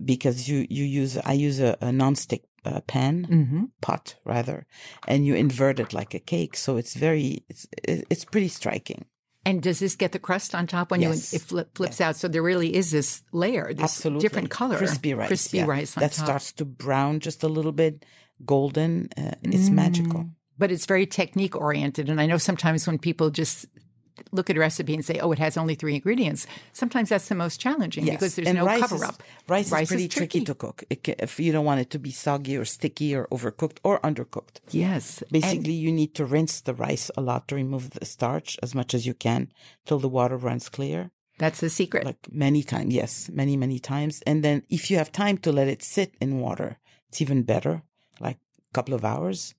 Speaker 2: because you you use I use a, a nonstick uh, pan
Speaker 3: Mm-hmm.
Speaker 2: pot rather, and you invert it like a cake. So it's very it's it's pretty striking.
Speaker 3: And does this get the crust on top when
Speaker 2: Yes.
Speaker 3: you it flip, flips out? So there really is this layer, this
Speaker 2: Absolutely.
Speaker 3: different color,
Speaker 2: Crispy rice.
Speaker 3: crispy
Speaker 2: yeah.
Speaker 3: rice on
Speaker 2: that
Speaker 3: top.
Speaker 2: starts to brown just a little bit, golden. Uh, it's magical.
Speaker 3: But it's very technique oriented, and I know sometimes when people just look at a recipe and say, "Oh, it has only three ingredients," sometimes that's the most challenging
Speaker 2: Yes.
Speaker 3: because there's
Speaker 2: and
Speaker 3: no
Speaker 2: rice
Speaker 3: cover
Speaker 2: is,
Speaker 3: up.
Speaker 2: Rice, is pretty tricky. to cook. It ca if you don't want it to be soggy or sticky or overcooked or undercooked.
Speaker 3: Yes, and-
Speaker 2: Basically, you need to rinse the rice a lot to remove the starch as much as you can till the water runs clear.
Speaker 3: that's the secret.
Speaker 2: Like many times, yes, many, many times. And then if you have time to let it sit in water, it's even better, like a couple of hours.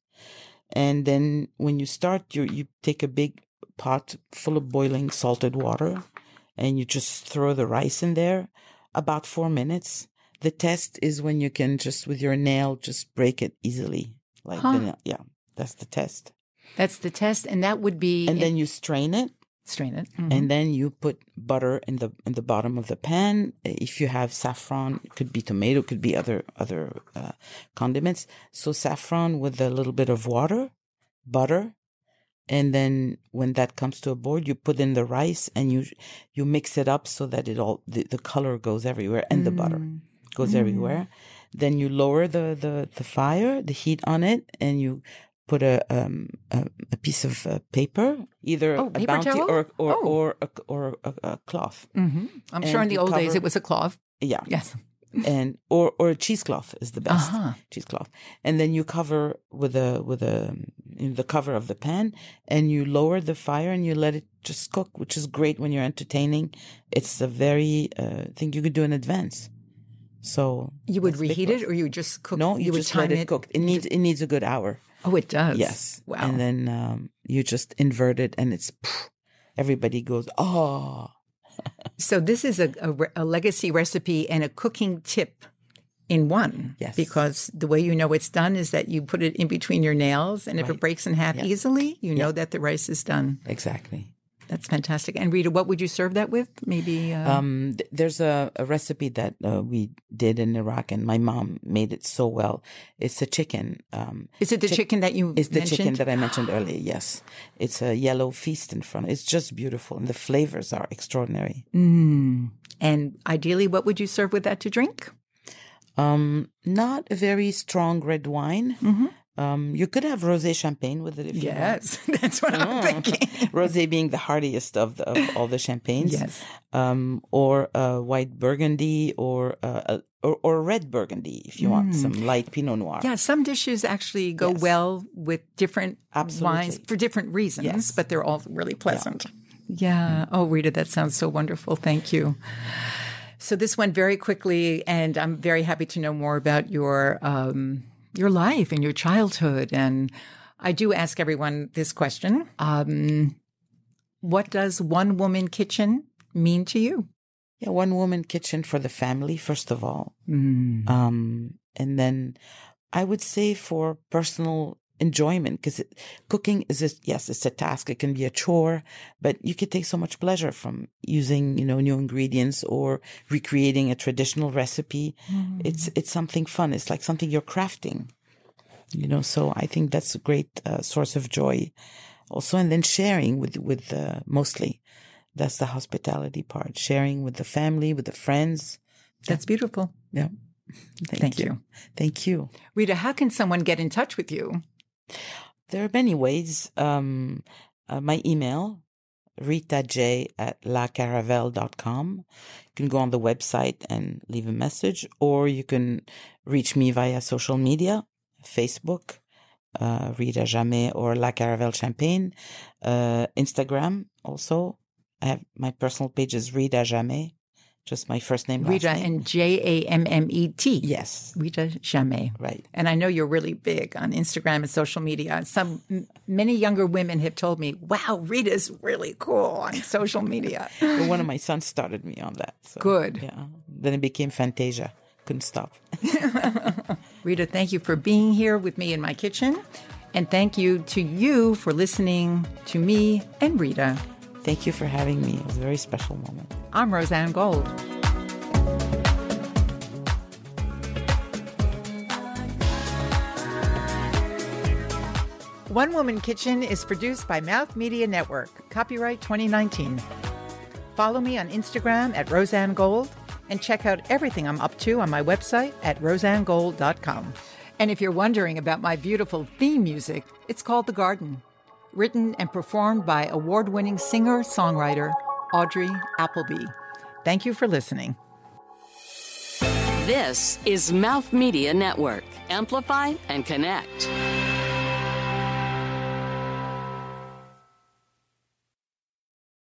Speaker 2: And then when you start, you you take a big pot full of boiling salted water, and you just throw the rice in there. About four minutes. The test is when you can just with your nail just break it easily, like the
Speaker 3: Huh.
Speaker 2: nail- yeah, that's the test.
Speaker 3: that's the test, and that would be
Speaker 2: And then you strain it,
Speaker 3: strain it. Mhm.
Speaker 2: and then you put butter in the in the bottom of the pan. If you have saffron, it could be tomato, could be other other uh, condiments. So saffron with a little bit of water, butter, and then when that comes to a boil, you put in the rice and you you mix it up so that it all the, the color goes everywhere and the butter goes everywhere. Then you lower the, the the fire, the heat on it, and you put a um a, a piece of uh, paper, either
Speaker 3: Oh,
Speaker 2: a
Speaker 3: paper
Speaker 2: bounty
Speaker 3: towel?
Speaker 2: or or
Speaker 3: Oh.
Speaker 2: or a, or a, a cloth.
Speaker 3: Mhm. I'm sure in the old days it was a cloth.
Speaker 2: Yeah,
Speaker 3: Yes.
Speaker 2: and or or a cheesecloth is the best
Speaker 3: Uh-huh.
Speaker 2: cheesecloth, and then you cover with a with a you know, the cover of the pan, and you lower the fire and you let it just cook, which is great when you're entertaining. It's a very uh, thing you could do in advance. So
Speaker 3: You would
Speaker 2: that's a big
Speaker 3: reheat it, or you would just cook.
Speaker 2: No, you,
Speaker 3: would
Speaker 2: just let
Speaker 3: time
Speaker 2: it, cook. It needs it needs a good hour.
Speaker 3: Oh, it does.
Speaker 2: Yes.
Speaker 3: Wow.
Speaker 2: And then um, you just invert it, and it's everybody goes oh.
Speaker 3: So this is a, a, a legacy recipe and a cooking tip in one.
Speaker 2: Yes.
Speaker 3: Because the way you know it's done is that you put it in between your nails, and if it breaks in half
Speaker 2: Yeah.
Speaker 3: easily, you know that the rice is done.
Speaker 2: Exactly.
Speaker 3: That's fantastic. And Rita, what would you serve that with? Maybe. Uh,
Speaker 2: Um, th- there's a, a recipe that uh, we did in Iraq, and my mom made it so well. It's a chicken. Um,
Speaker 3: is it the
Speaker 2: chick-
Speaker 3: chicken that you
Speaker 2: it's the chicken that I mentioned *gasps* earlier. Yes, it's a yellow feast in front. It's just beautiful, and the flavors are extraordinary.
Speaker 3: Mm. And ideally, what would you serve with that to drink?
Speaker 2: Um, not a very strong red wine.
Speaker 3: Mm-hmm.
Speaker 2: Um, you could have rosé champagne with it if you want.
Speaker 3: Yes, *laughs* that's what I'm thinking. *laughs*
Speaker 2: rosé being the heartiest of, the, of all the champagnes.
Speaker 3: Yes.
Speaker 2: Um, or uh, white burgundy or, uh, or or red burgundy if you want some light Pinot Noir.
Speaker 3: Mm. Yeah, some dishes actually go
Speaker 2: Yes.
Speaker 3: well with different
Speaker 2: Absolutely.
Speaker 3: wines for different reasons,
Speaker 2: Yes.
Speaker 3: but they're all really pleasant. Yeah. Oh, Rita, that sounds so wonderful. Thank you. So this went very quickly, and I'm very happy to know more about your um, your life and your childhood. And I do ask everyone this question: um, What does one woman kitchen mean to you?
Speaker 2: Yeah, one woman kitchen for the family, first of all. Um, and then I would say for personal enjoyment, because cooking is, a, yes, it's a task. It can be a chore, but you could take so much pleasure from using, you know, new ingredients or recreating a traditional recipe. It's, it's something fun. It's like something you're crafting, you know, so I think that's a great uh, source of joy also. And then sharing with, with, uh, mostly that's the hospitality part, sharing with the family, with the friends.
Speaker 3: That's beautiful.
Speaker 2: Yeah. Thank,
Speaker 3: Thank you.
Speaker 2: Thank you.
Speaker 3: Rita, how can someone get in touch with you?
Speaker 2: There are many ways. Um, uh, my email, ritaj at lacaravelle.com. You can go on the website and leave a message, or you can reach me via social media, Facebook, uh, Rita Jammet or La Caravelle Champagne, uh, Instagram also. I have my personal page is Rita Jammet, just my first name,
Speaker 3: Rita
Speaker 2: name.
Speaker 3: and J A M M E T.
Speaker 2: yes,
Speaker 3: Rita Jammet.
Speaker 2: right.
Speaker 3: And I know you're really big on Instagram and social media. Some m- many younger women have told me, "Wow, Rita's really cool on social media." *laughs*
Speaker 2: Well, one of my sons started me on that. So,
Speaker 3: Good.
Speaker 2: Yeah. Then it became Fantasia. Couldn't stop. *laughs*
Speaker 3: Rita, thank you for being here with me in my kitchen, and thank you to you for listening to me and Rita.
Speaker 2: Thank you for having me. It was a very special moment.
Speaker 3: I'm Rozanne Gold. One Woman Kitchen is produced by Mouth Media Network. Copyright 2019. Follow me on Instagram at Rozanne Gold and check out everything I'm up to on my website at rozannegold.com. And if you're wondering about my beautiful theme music, it's called The Garden, written and performed by award winning singer songwriter Audrey Appleby. Thank you for listening.
Speaker 1: This is Mouth Media Network. Amplify and connect.